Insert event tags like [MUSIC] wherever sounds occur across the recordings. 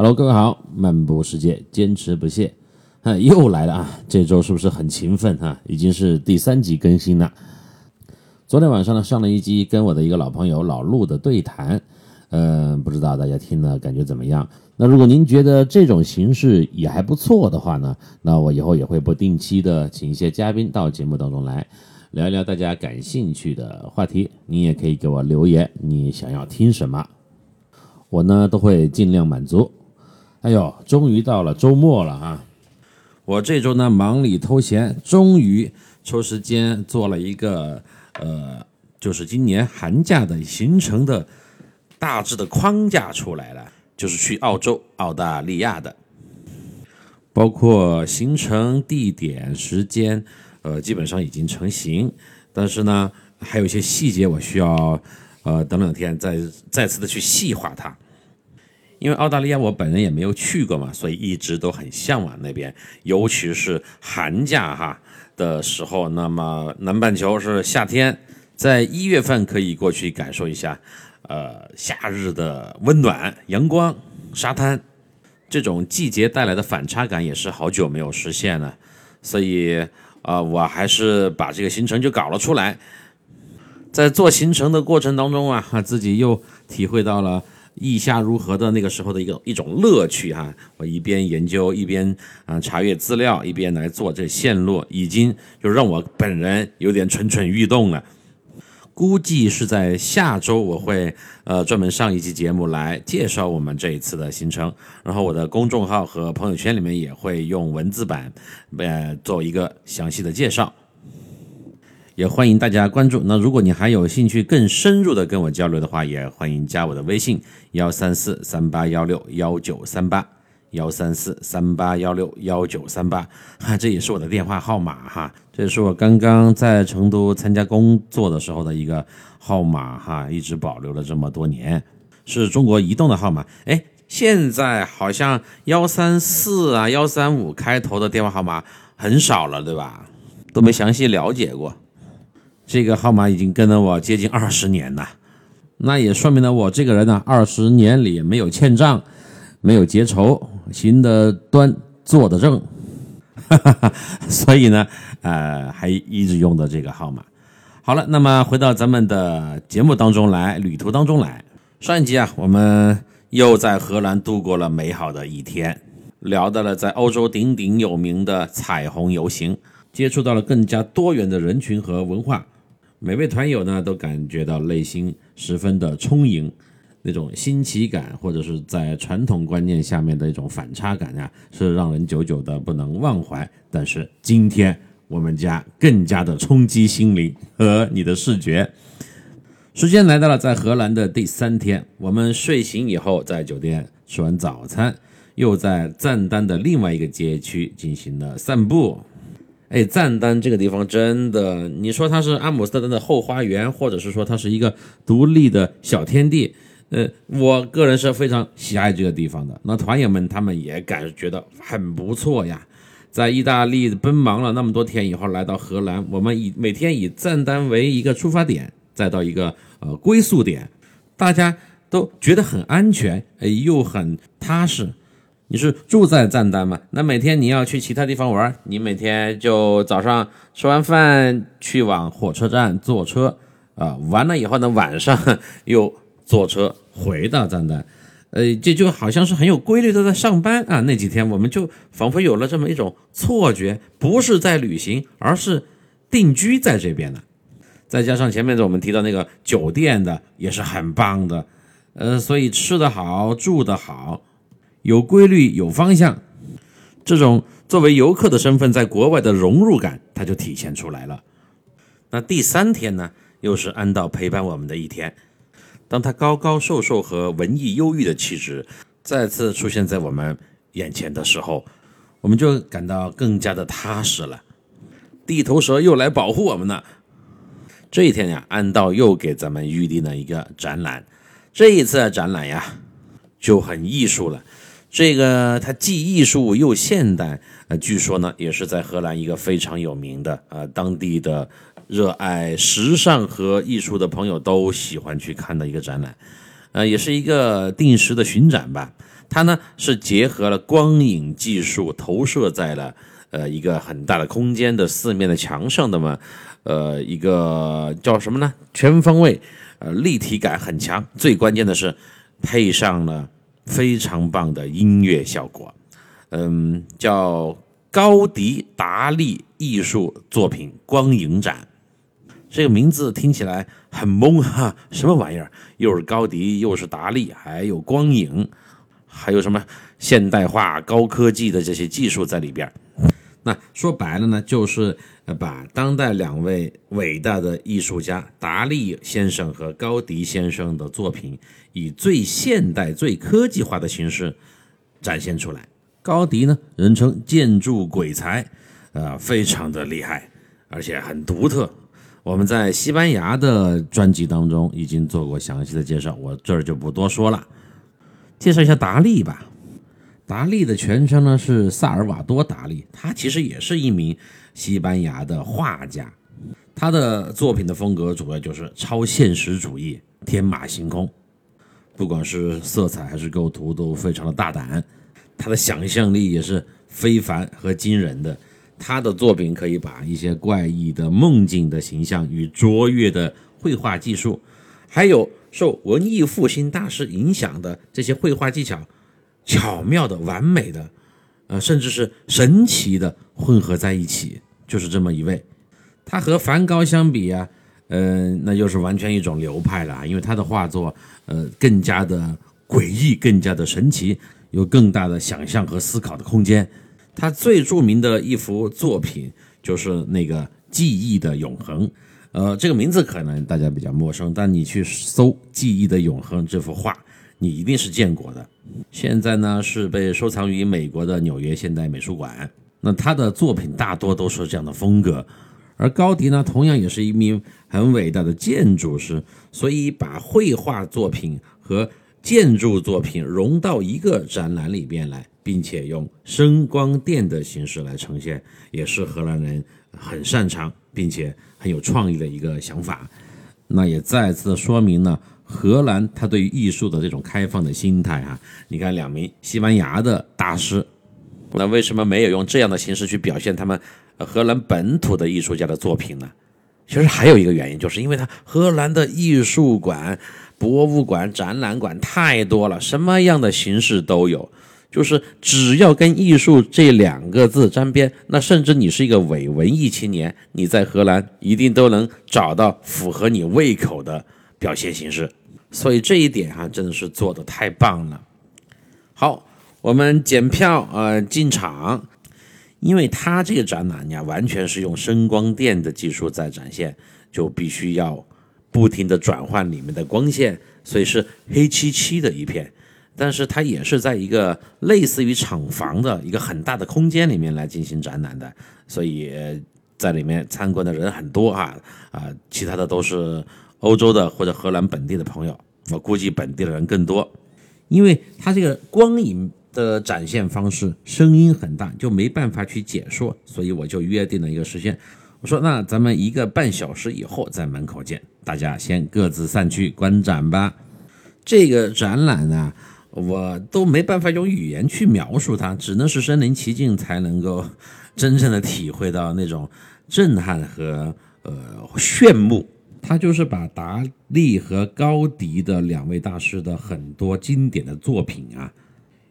Hello，各位好，漫步世界，坚持不懈，啊，又来了啊！这周是不是很勤奋啊？已经是第三集更新了。昨天晚上呢，上了一集跟我的一个老朋友老陆的对谈，嗯，不知道大家听了感觉怎么样？那如果您觉得这种形式也还不错的话呢，那我以后也会不定期的请一些嘉宾到节目当中来聊一聊大家感兴趣的话题。你也可以给我留言，你想要听什么，我呢都会尽量满足。哎呦，终于到了周末了啊！我这周呢忙里偷闲，终于抽时间做了一个。呃，就是今年寒假的行程的大致的框架出来了，就是去澳洲、澳大利亚的，包括行程、地点、时间，呃，基本上已经成型。但是呢，还有一些细节，我需要呃等两天再再次的去细化它。因为澳大利亚我本人也没有去过嘛，所以一直都很向往那边，尤其是寒假哈。的时候，那么南半球是夏天，在一月份可以过去感受一下，呃，夏日的温暖、阳光、沙滩，这种季节带来的反差感也是好久没有实现了，所以啊，我还是把这个行程就搞了出来，在做行程的过程当中啊，自己又体会到了。意下如何的那个时候的一个一种乐趣哈，我一边研究一边啊查阅资料，一边来做这线路，已经就让我本人有点蠢蠢欲动了。估计是在下周我会呃专门上一期节目来介绍我们这一次的行程，然后我的公众号和朋友圈里面也会用文字版呃做一个详细的介绍。也欢迎大家关注。那如果你还有兴趣更深入的跟我交流的话，也欢迎加我的微信幺三四三八幺六幺九三八幺三四三八幺六幺九三八，哈，这也是我的电话号码哈。这是我刚刚在成都参加工作的时候的一个号码哈，一直保留了这么多年，是中国移动的号码。哎，现在好像幺三四啊、幺三五开头的电话号码很少了，对吧？都没详细了解过。这个号码已经跟了我接近二十年了，那也说明了我这个人呢，二十年里没有欠账，没有结仇，行得端，坐得正，哈 [LAUGHS] 哈所以呢，呃，还一直用的这个号码。好了，那么回到咱们的节目当中来，旅途当中来。上一集啊，我们又在荷兰度过了美好的一天，聊到了在欧洲鼎鼎有名的彩虹游行，接触到了更加多元的人群和文化。每位团友呢都感觉到内心十分的充盈，那种新奇感或者是在传统观念下面的一种反差感啊，是让人久久的不能忘怀。但是今天我们家更加的冲击心灵和你的视觉。时间来到了在荷兰的第三天，我们睡醒以后在酒店吃完早餐，又在赞丹的另外一个街区进行了散步。哎，赞丹这个地方真的，你说它是阿姆斯特丹的后花园，或者是说它是一个独立的小天地，呃，我个人是非常喜爱这个地方的。那团友们他们也感觉到很不错呀。在意大利奔忙了那么多天以后，来到荷兰，我们以每天以赞丹为一个出发点，再到一个呃归宿点，大家都觉得很安全，哎，又很踏实。你是住在赞丹吗？那每天你要去其他地方玩，你每天就早上吃完饭去往火车站坐车，啊，完了以后呢，晚上又坐车回到赞丹，呃，这就好像是很有规律的在上班啊。那几天我们就仿佛有了这么一种错觉，不是在旅行，而是定居在这边的。再加上前面的我们提到那个酒店的也是很棒的，呃，所以吃得好，住得好。有规律、有方向，这种作为游客的身份在国外的融入感，它就体现出来了。那第三天呢，又是安道陪伴我们的一天。当他高高瘦瘦和文艺忧郁的气质再次出现在我们眼前的时候，我们就感到更加的踏实了。地头蛇又来保护我们了。这一天呀，安道又给咱们预定了一个展览。这一次的展览呀，就很艺术了。这个它既艺术又现代，呃，据说呢也是在荷兰一个非常有名的，呃，当地的热爱时尚和艺术的朋友都喜欢去看的一个展览，呃，也是一个定时的巡展吧。它呢是结合了光影技术，投射在了呃一个很大的空间的四面的墙上的嘛，呃一个叫什么呢？全方位，呃立体感很强。最关键的是配上了非常棒的音乐效果，嗯，叫高迪达利艺术作品光影展。这个名字听起来很懵哈，什么玩意儿？又是高迪，又是达利，还有光影，还有什么现代化、高科技的这些技术在里边。那说白了呢，就是把当代两位伟大的艺术家达利先生和高迪先生的作品，以最现代、最科技化的形式展现出来。高迪呢，人称建筑鬼才，呃，非常的厉害，而且很独特。我们在西班牙的专辑当中已经做过详细的介绍，我这儿就不多说了。介绍一下达利吧。达利的全称呢是萨尔瓦多·达利，他其实也是一名西班牙的画家。他的作品的风格主要就是超现实主义、天马行空，不管是色彩还是构图都非常的大胆。他的想象力也是非凡和惊人的。他的作品可以把一些怪异的梦境的形象与卓越的绘画技术，还有受文艺复兴大师影响的这些绘画技巧，巧妙的、完美的，呃，甚至是神奇的混合在一起，就是这么一位。他和梵高相比啊，嗯，那又是完全一种流派了，因为他的画作，呃，更加的诡异，更加的神奇，有更大的想象和思考的空间。他最著名的一幅作品就是那个记忆的永恒，呃，这个名字可能大家比较陌生，但你去搜《记忆的永恒》这幅画，你一定是见过的。现在呢是被收藏于美国的纽约现代美术馆。那他的作品大多都是这样的风格，而高迪呢，同样也是一名很伟大的建筑师，所以把绘画作品和建筑作品融到一个展览里边来。并且用声光电的形式来呈现，也是荷兰人很擅长并且很有创意的一个想法。那也再次说明了，荷兰他对于艺术的这种开放的心态啊。你看，两名西班牙的大师，那为什么没有用这样的形式去表现他们荷兰本土的艺术家的作品呢？其实还有一个原因，就是因为他荷兰的艺术馆、博物馆、展览馆太多了，什么样的形式都有。就是只要跟艺术这两个字沾边，那甚至你是一个伪文艺青年，你在荷兰一定都能找到符合你胃口的表现形式。所以这一点哈，真的是做的太棒了。好，我们检票呃进场，因为它这个展览呀，完全是用声光电的技术在展现，就必须要不停的转换里面的光线，所以是黑漆漆的一片。但是它也是在一个类似于厂房的一个很大的空间里面来进行展览的，所以在里面参观的人很多啊啊，其他的都是欧洲的或者荷兰本地的朋友，我估计本地的人更多，因为它这个光影的展现方式声音很大，就没办法去解说，所以我就约定了一个时间，我说那咱们一个半小时以后在门口见，大家先各自散去观展吧。这个展览呢。我都没办法用语言去描述它，只能是身临其境才能够真正的体会到那种震撼和呃炫目。他就是把达利和高迪的两位大师的很多经典的作品啊，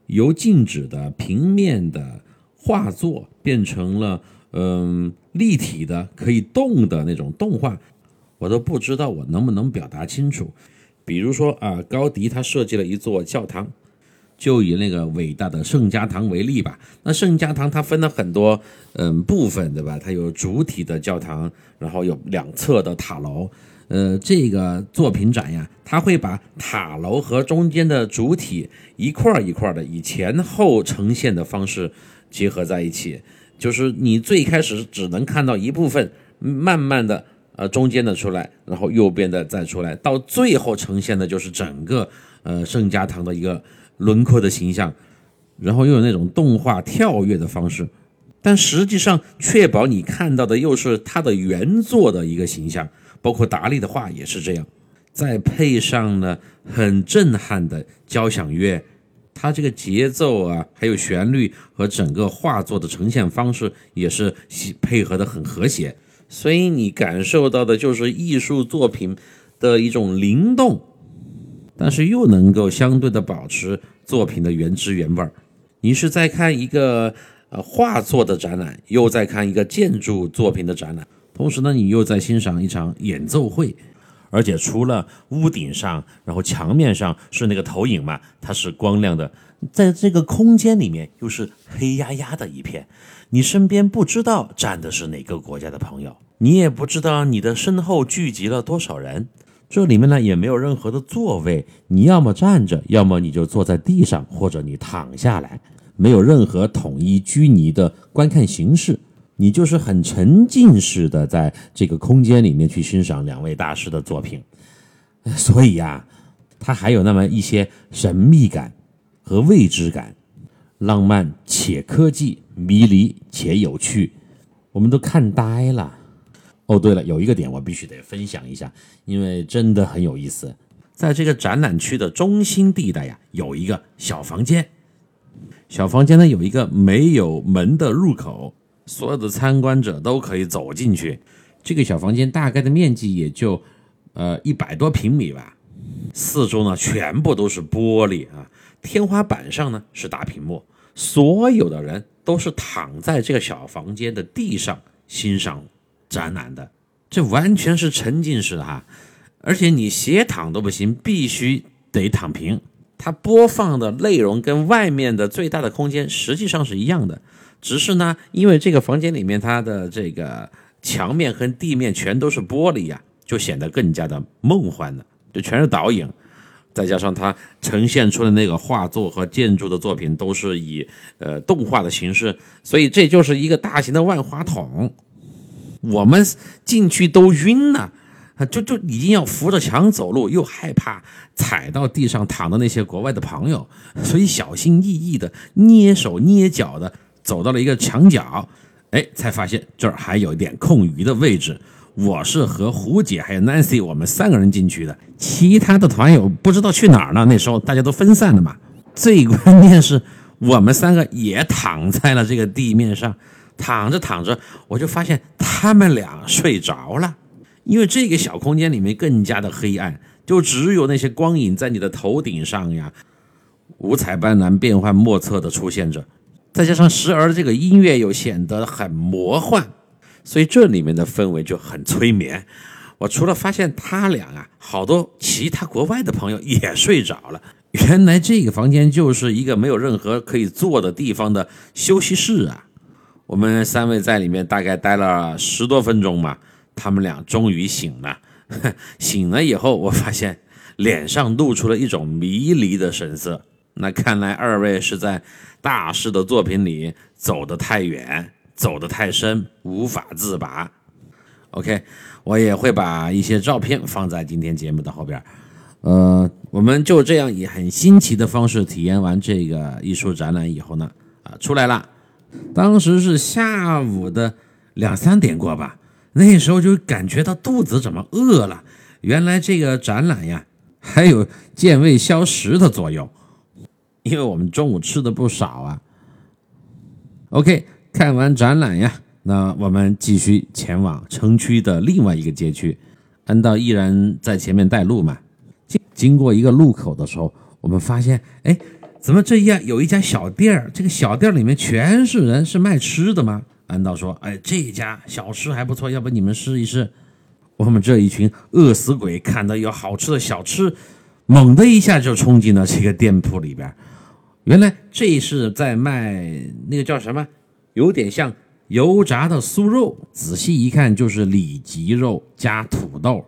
由静止的平面的画作变成了嗯立体的可以动的那种动画，我都不知道我能不能表达清楚。比如说啊，高迪他设计了一座教堂，就以那个伟大的圣家堂为例吧。那圣家堂它分了很多嗯部分，对吧？它有主体的教堂，然后有两侧的塔楼。呃，这个作品展呀，它会把塔楼和中间的主体一块一块的以前后呈现的方式结合在一起，就是你最开始只能看到一部分，慢慢的。呃，中间的出来，然后右边的再出来，到最后呈现的就是整个呃圣家堂的一个轮廓的形象，然后又有那种动画跳跃的方式，但实际上确保你看到的又是它的原作的一个形象，包括达利的画也是这样，再配上了很震撼的交响乐，它这个节奏啊，还有旋律和整个画作的呈现方式也是配合的很和谐，所以你感受到的就是艺术作品的一种灵动，但是又能够相对的保持作品的原汁原味儿。你是在看一个呃画作的展览，又在看一个建筑作品的展览，同时呢，你又在欣赏一场演奏会。而且除了屋顶上，然后墙面上是那个投影嘛，它是光亮的，在这个空间里面又是黑压压的一片，你身边不知道站的是哪个国家的朋友，你也不知道你的身后聚集了多少人，这里面呢也没有任何的座位，你要么站着，要么你就坐在地上，或者你躺下来，没有任何统一拘泥的观看形式。你就是很沉浸式的在这个空间里面去欣赏两位大师的作品，所以呀，它还有那么一些神秘感和未知感，浪漫且科技，迷离且有趣，我们都看呆了。哦，对了，有一个点我必须得分享一下，因为真的很有意思，在这个展览区的中心地带呀，有一个小房间，小房间呢有一个没有门的入口。所有的参观者都可以走进去。这个小房间大概的面积也就，呃一百多平米吧。四周呢全部都是玻璃啊，天花板上呢是大屏幕。所有的人都是躺在这个小房间的地上欣赏展览的，这完全是沉浸式的哈。而且你斜躺都不行，必须得躺平。它播放的内容跟外面的最大的空间实际上是一样的。只是呢，因为这个房间里面它的这个墙面和地面全都是玻璃呀，就显得更加的梦幻了。就全是倒影，再加上它呈现出的那个画作和建筑的作品都是以呃动画的形式，所以这就是一个大型的万花筒。我们进去都晕了，就就已经要扶着墙走路，又害怕踩到地上躺的那些国外的朋友，所以小心翼翼的捏手捏脚的。走到了一个墙角，哎，才发现这儿还有一点空余的位置。我是和胡姐还有 Nancy 我们三个人进去的，其他的团友不知道去哪儿了。那时候大家都分散的嘛。最关键是我们三个也躺在了这个地面上，躺着躺着，我就发现他们俩睡着了。因为这个小空间里面更加的黑暗，就只有那些光影在你的头顶上呀，五彩斑斓、变幻莫测的出现着。再加上时而这个音乐又显得很魔幻，所以这里面的氛围就很催眠。我除了发现他俩啊，好多其他国外的朋友也睡着了。原来这个房间就是一个没有任何可以坐的地方的休息室啊。我们三位在里面大概待了十多分钟嘛，他们俩终于醒了。[LAUGHS] 醒了以后，我发现脸上露出了一种迷离的神色。那看来二位是在大师的作品里走得太远，走得太深，无法自拔。OK，我也会把一些照片放在今天节目的后边。呃，我们就这样以很新奇的方式体验完这个艺术展览以后呢，啊，出来了。当时是下午的两三点过吧，那时候就感觉到肚子怎么饿了。原来这个展览呀，还有健胃消食的作用。因为我们中午吃的不少啊。OK，看完展览呀，那我们继续前往城区的另外一个街区。安道依然在前面带路嘛。经经过一个路口的时候，我们发现，哎，怎么这样有一家小店儿？这个小店里面全是人，是卖吃的吗？安道说，哎，这家小吃还不错，要不你们试一试？我们这一群饿死鬼看到有好吃的小吃，猛的一下就冲进了这个店铺里边。原来这是在卖那个叫什么，有点像油炸的酥肉。仔细一看，就是里脊肉加土豆。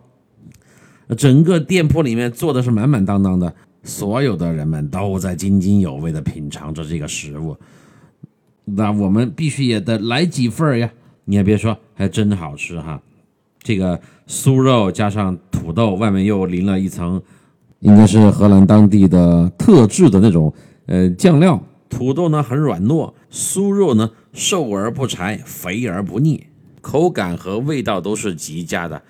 整个店铺里面坐的是满满当当的，所有的人们都在津津有味地品尝着这个食物。那我们必须也得来几份呀！你也别说，还真好吃哈。这个酥肉加上土豆，外面又淋了一层，应该是荷兰当地的特制的那种。呃，酱料土豆呢很软糯，酥肉呢瘦而不柴，肥而不腻，口感和味道都是极佳的。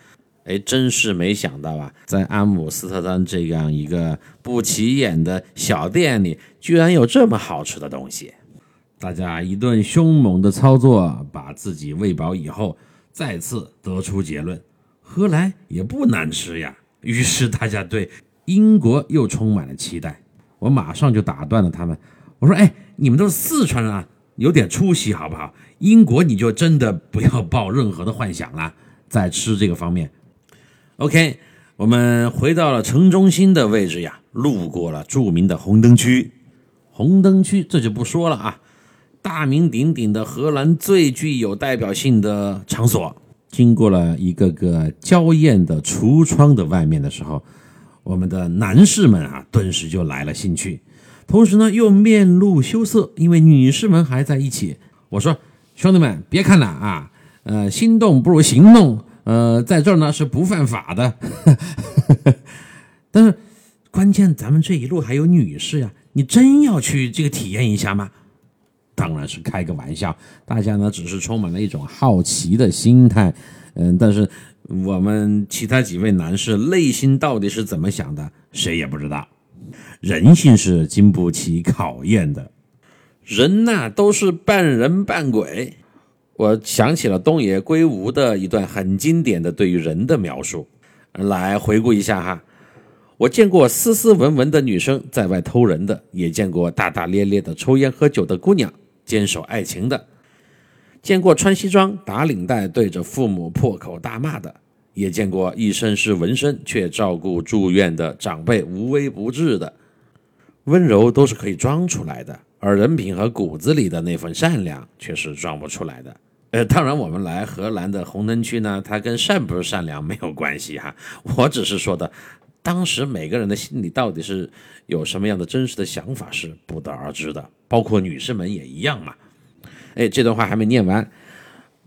哎，真是没想到啊，在阿姆斯特丹这样一个不起眼的小店里，居然有这么好吃的东西。大家一顿凶猛的操作，把自己喂饱以后，再次得出结论：荷兰也不难吃呀。于是大家对英国又充满了期待。我马上就打断了他们，我说：“哎，你们都是四川人啊，有点出息好不好？英国你就真的不要抱任何的幻想了，在吃这个方面。” OK，我们回到了城中心的位置呀，路过了著名的红灯区。红灯区这就不说了啊，大名鼎鼎的荷兰最具有代表性的场所。经过了一个个娇艳的橱窗的外面的时候，我们的男士们啊，顿时就来了兴趣，同时呢又面露羞涩，因为女士们还在一起。我说：“兄弟们，别看了啊，呃，心动不如行动。”呃，在这儿呢是不犯法的，[LAUGHS] 但是关键咱们这一路还有女士呀，你真要去这个体验一下吗？当然是开个玩笑，大家呢只是充满了一种好奇的心态，嗯，但是我们其他几位男士内心到底是怎么想的，谁也不知道。人性是经不起考验的，人呐都是半人半鬼。我想起了东野圭吾的一段很经典的对于人的描述，来回顾一下哈。我见过斯斯文文的女生在外偷人的，也见过大大咧咧的抽烟喝酒的姑娘坚守爱情的，见过穿西装打领带对着父母破口大骂的，也见过一身是纹身却照顾住院的长辈无微不至的。温柔都是可以装出来的，而人品和骨子里的那份善良却是装不出来的。呃，当然，我们来荷兰的红灯区呢，它跟善不善良没有关系哈。我只是说的，当时每个人的心里到底是有什么样的真实的想法是不得而知的，包括女士们也一样嘛。哎，这段话还没念完，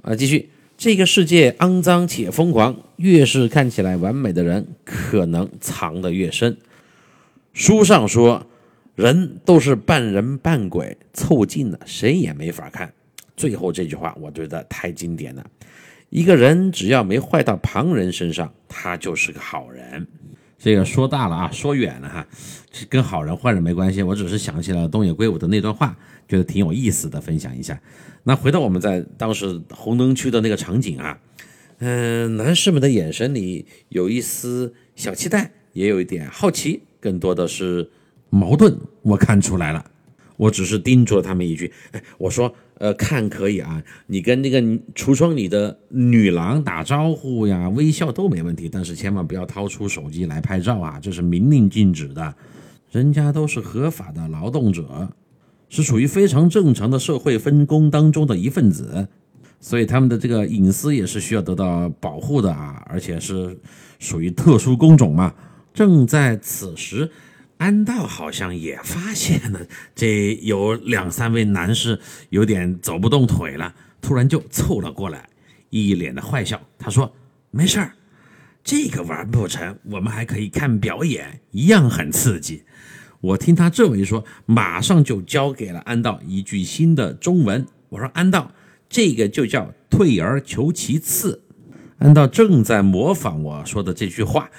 啊，继续。这个世界肮脏且疯狂，越是看起来完美的人，可能藏得越深。书上说，人都是半人半鬼，凑近了谁也没法看。最后这句话，我觉得太经典了。一个人只要没坏到旁人身上，他就是个好人。这个说大了啊，说远了哈，跟好人坏人没关系。我只是想起了东野圭吾的那段话，觉得挺有意思的，分享一下。那回到我们在当时红灯区的那个场景啊，嗯，男士们的眼神里有一丝小期待，也有一点好奇，更多的是矛盾。我看出来了，我只是叮嘱了他们一句，哎，我说。呃，看可以啊，你跟那个橱窗里的女郎打招呼呀，微笑都没问题，但是千万不要掏出手机来拍照啊，这是明令禁止的。人家都是合法的劳动者，是属于非常正常的社会分工当中的一份子，所以他们的这个隐私也是需要得到保护的啊，而且是属于特殊工种嘛。正在此时。安道好像也发现了，这有两三位男士有点走不动腿了，突然就凑了过来，一脸的坏笑。他说：“没事儿，这个完不成，我们还可以看表演，一样很刺激。”我听他这么一说，马上就教给了安道一句新的中文。我说：“安道，这个就叫退而求其次。”安道正在模仿我说的这句话。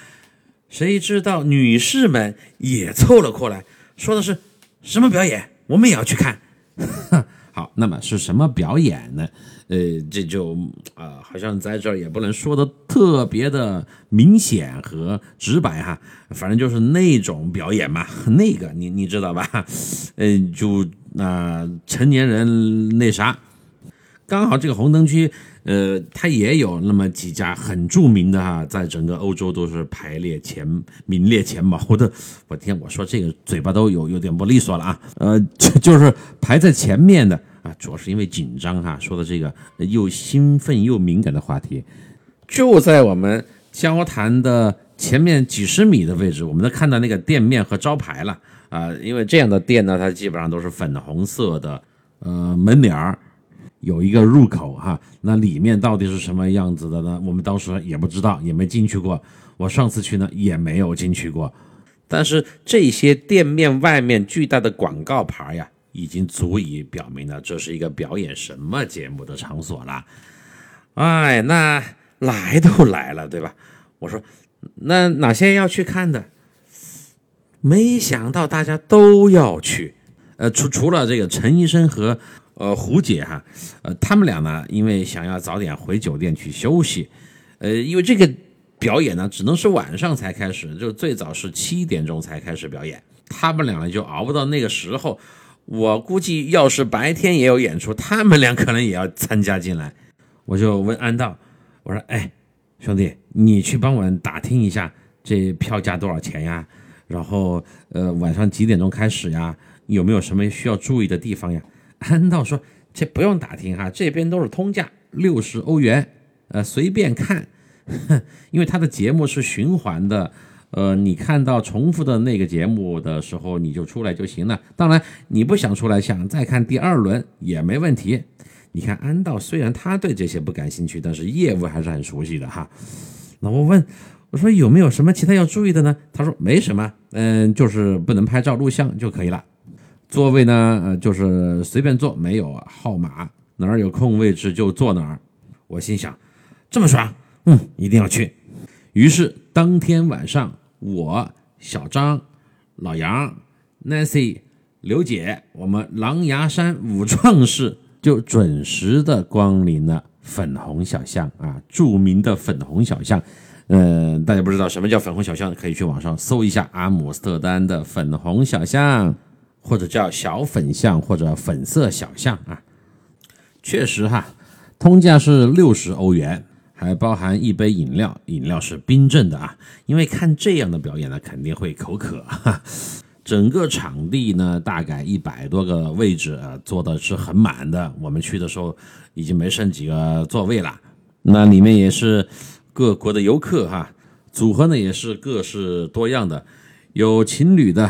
谁知道女士们也凑了过来，说的是什么表演？我们也要去看。[LAUGHS] 好，那么是什么表演呢？呃，这就啊，好像在这儿也不能说的特别的明显和直白哈，反正就是那种表演嘛。[LAUGHS] 那个你你知道吧？[LAUGHS] 呃，就那成年人那啥，刚好这个红灯区。呃，它也有那么几家很著名的哈，在整个欧洲都是排列前名列前茅的。我天，我说这个嘴巴都有有点不利索了啊。呃，就 [LAUGHS] 就是排在前面的啊，主要是因为紧张哈，说的这个又兴奋又敏感的话题，就在我们交谈的前面几十米的位置，我们都看到那个店面和招牌了啊。因为这样的店呢，它基本上都是粉红色的呃门脸儿。有一个入口哈，那里面到底是什么样子的呢？我们当时也不知道，也没进去过。我上次去呢也没有进去过。但是这些店面外面巨大的广告牌呀，已经足以表明了这是一个表演什么节目的场所了。哎，那来都来了，对吧？我说那哪些要去看的？没想到大家都要去，呃，除除了这个陈医生和呃胡姐哈，呃，他们俩呢，因为想要早点回酒店去休息，呃，因为这个表演呢，只能是晚上才开始，就最早是七点钟才开始表演，他们俩呢就熬不到那个时候。我估计要是白天也有演出，他们俩可能也要参加进来。我就问安道，我说：“哎，兄弟，你去帮我打听一下这票价多少钱呀？然后，呃，晚上几点钟开始呀？有没有什么需要注意的地方呀？”安道说：“这不用打听哈，这边都是通价，六十欧元，呃，随便看，[LAUGHS] 因为他的节目是循环的。”呃，你看到重复的那个节目的时候，你就出来就行了。当然，你不想出来，想再看第二轮也没问题。你看安道，虽然他对这些不感兴趣，但是业务还是很熟悉的哈。那我问，我说有没有什么其他要注意的呢？他说没什么，嗯，就是不能拍照录像就可以了。座位呢，呃，就是随便坐，没有号码，哪儿有空位置就坐哪儿。我心想，这么爽，嗯，一定要去。于是当天晚上，我小张、老杨、Nancy、刘姐，我们狼牙山五壮士就准时的光临了粉红小巷啊，著名的粉红小巷。嗯，大家不知道什么叫粉红小巷，可以去网上搜一下阿姆斯特丹的粉红小巷，或者叫小粉象或者粉色小象啊。确实哈，通价是六十欧元。还包含一杯饮料，饮料是冰镇的啊，因为看这样的表演呢，肯定会口渴哈。[LAUGHS] 整个场地呢，大概一百多个位置啊，坐的是很满的。我们去的时候已经没剩几个座位了。那里面也是各国的游客哈，组合呢也是各式多样的，有情侣的，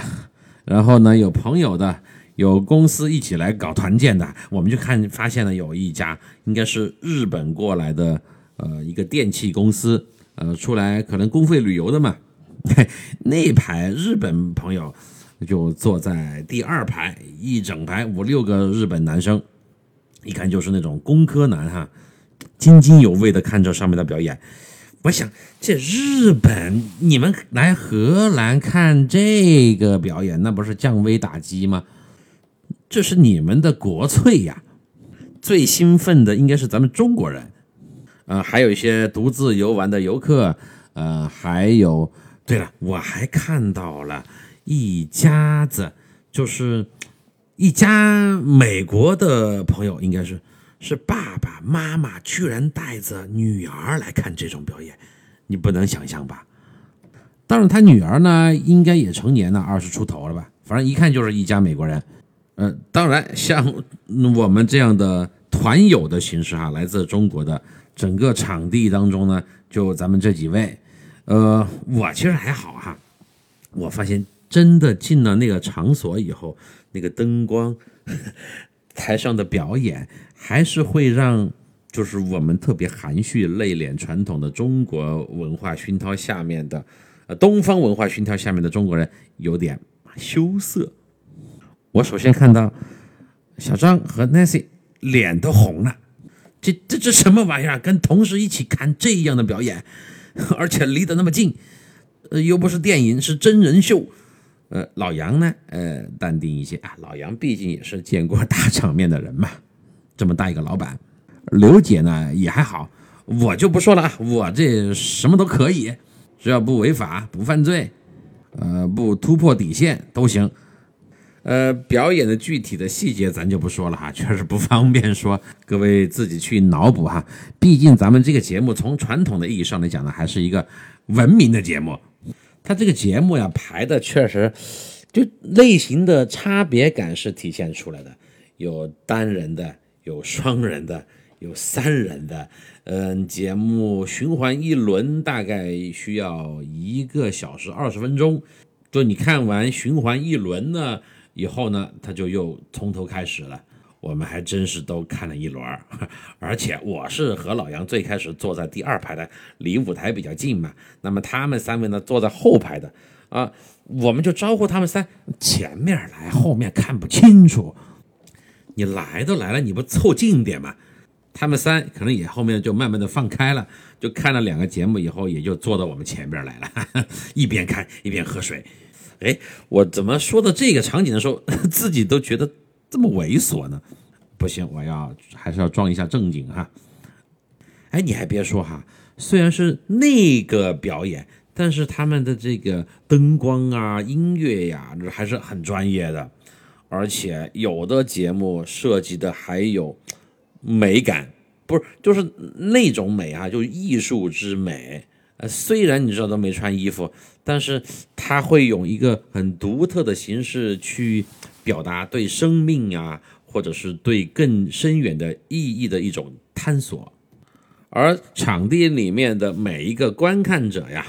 然后呢有朋友的，有公司一起来搞团建的。我们就看发现了有一家应该是日本过来的。呃，一个电器公司，呃，出来可能公费旅游的嘛，[LAUGHS] 那排日本朋友就坐在第二排，一整排五六个日本男生，一看就是那种工科男哈，津津有味的看着上面的表演。我想，这日本你们来荷兰看这个表演，那不是降维打击吗？这是你们的国粹呀，最兴奋的应该是咱们中国人。呃，还有一些独自游玩的游客，呃，还有，对了，我还看到了一家子，就是一家美国的朋友，应该是是爸爸妈妈居然带着女儿来看这种表演，你不能想象吧？当然，他女儿呢，应该也成年了，二十出头了吧？反正一看就是一家美国人。呃，当然，像我们这样的团友的形式哈，来自中国的。整个场地当中呢，就咱们这几位，呃，我其实还好哈。我发现真的进了那个场所以后，那个灯光，[LAUGHS] 台上的表演，还是会让就是我们特别含蓄、内敛、传统的中国文化熏陶下面的，呃，东方文化熏陶下面的中国人有点羞涩。我首先看到小张和 Nancy 脸都红了。这这这什么玩意儿？跟同事一起看这样的表演，而且离得那么近，呃，又不是电影，是真人秀。呃，老杨呢，呃，淡定一些啊。老杨毕竟也是见过大场面的人嘛，这么大一个老板。刘姐呢也还好，我就不说了啊，我这什么都可以，只要不违法、不犯罪，呃，不突破底线都行。呃，表演的具体的细节咱就不说了哈，确实不方便说，各位自己去脑补哈。毕竟咱们这个节目从传统的意义上来讲呢，还是一个文明的节目。它这个节目呀排的确实，就类型的差别感是体现出来的，有单人的，有双人的，有三人的。嗯，节目循环一轮大概需要一个小时二十分钟，就你看完循环一轮呢。以后呢，他就又从头开始了。我们还真是都看了一轮，[LAUGHS] 而且我是和老杨最开始坐在第二排的，离舞台比较近嘛。那么他们三位呢，坐在后排的啊，我们就招呼他们三前面来，后面看不清楚。你来都来了，你不凑近一点吗？他们三可能也后面就慢慢的放开了，就看了两个节目以后，也就坐到我们前边来了，[LAUGHS] 一边看一边喝水。哎，我怎么说到这个场景的时候，[LAUGHS] 自己都觉得这么猥琐呢？不行，我要还是要装一下正经哈。哎，你还别说哈，虽然是那个表演，但是他们的这个灯光啊、音乐呀，还是很专业的，而且有的节目设计的还有。美感不是就是那种美啊，就艺术之美。呃，虽然你知道都没穿衣服，但是他会用一个很独特的形式去表达对生命啊，或者是对更深远的意义的一种探索。而场地里面的每一个观看者呀，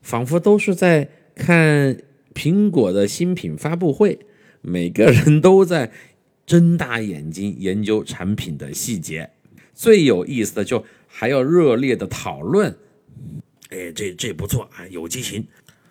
仿佛都是在看苹果的新品发布会，每个人都在。睁大眼睛研究产品的细节，最有意思的就还要热烈的讨论。哎，这这不错啊，有激情，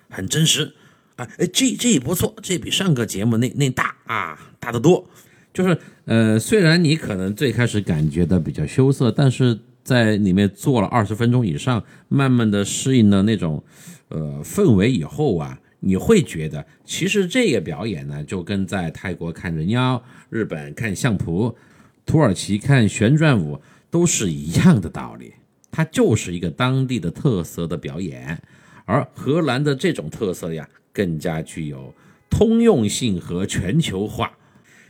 很真实啊。哎，这这不错，这比上个节目那那大啊，大得多。就是呃，虽然你可能最开始感觉的比较羞涩，但是在里面坐了二十分钟以上，慢慢的适应了那种呃氛围以后啊。你会觉得，其实这个表演呢，就跟在泰国看人妖、日本看相扑、土耳其看旋转舞都是一样的道理。它就是一个当地的特色的表演，而荷兰的这种特色呀，更加具有通用性和全球化。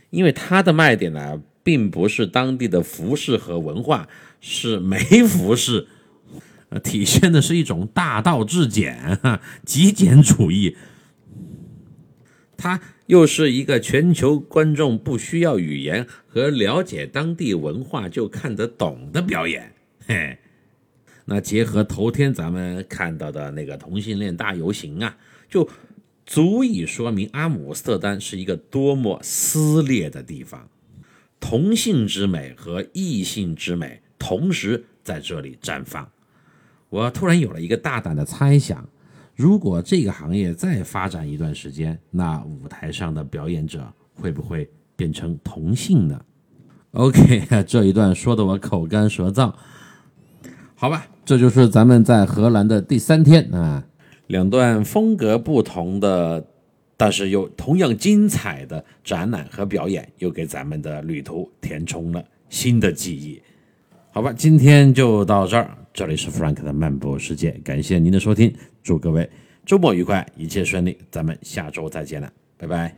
因为它的卖点呢，并不是当地的服饰和文化，是没服饰。体现的是一种大道至简、哈极简主义。它又是一个全球观众不需要语言和了解当地文化就看得懂的表演。嘿，那结合头天咱们看到的那个同性恋大游行啊，就足以说明阿姆斯特丹是一个多么撕裂的地方。同性之美和异性之美同时在这里绽放。我突然有了一个大胆的猜想：如果这个行业再发展一段时间，那舞台上的表演者会不会变成同性呢？OK，[LAUGHS] 这一段说的我口干舌燥。好吧，这就是咱们在荷兰的第三天啊，两段风格不同的，但是又同样精彩的展览和表演，又给咱们的旅途填充了新的记忆。好吧，今天就到这儿。这里是 Frank 的漫步世界，感谢您的收听，祝各位周末愉快，一切顺利，咱们下周再见了，拜拜。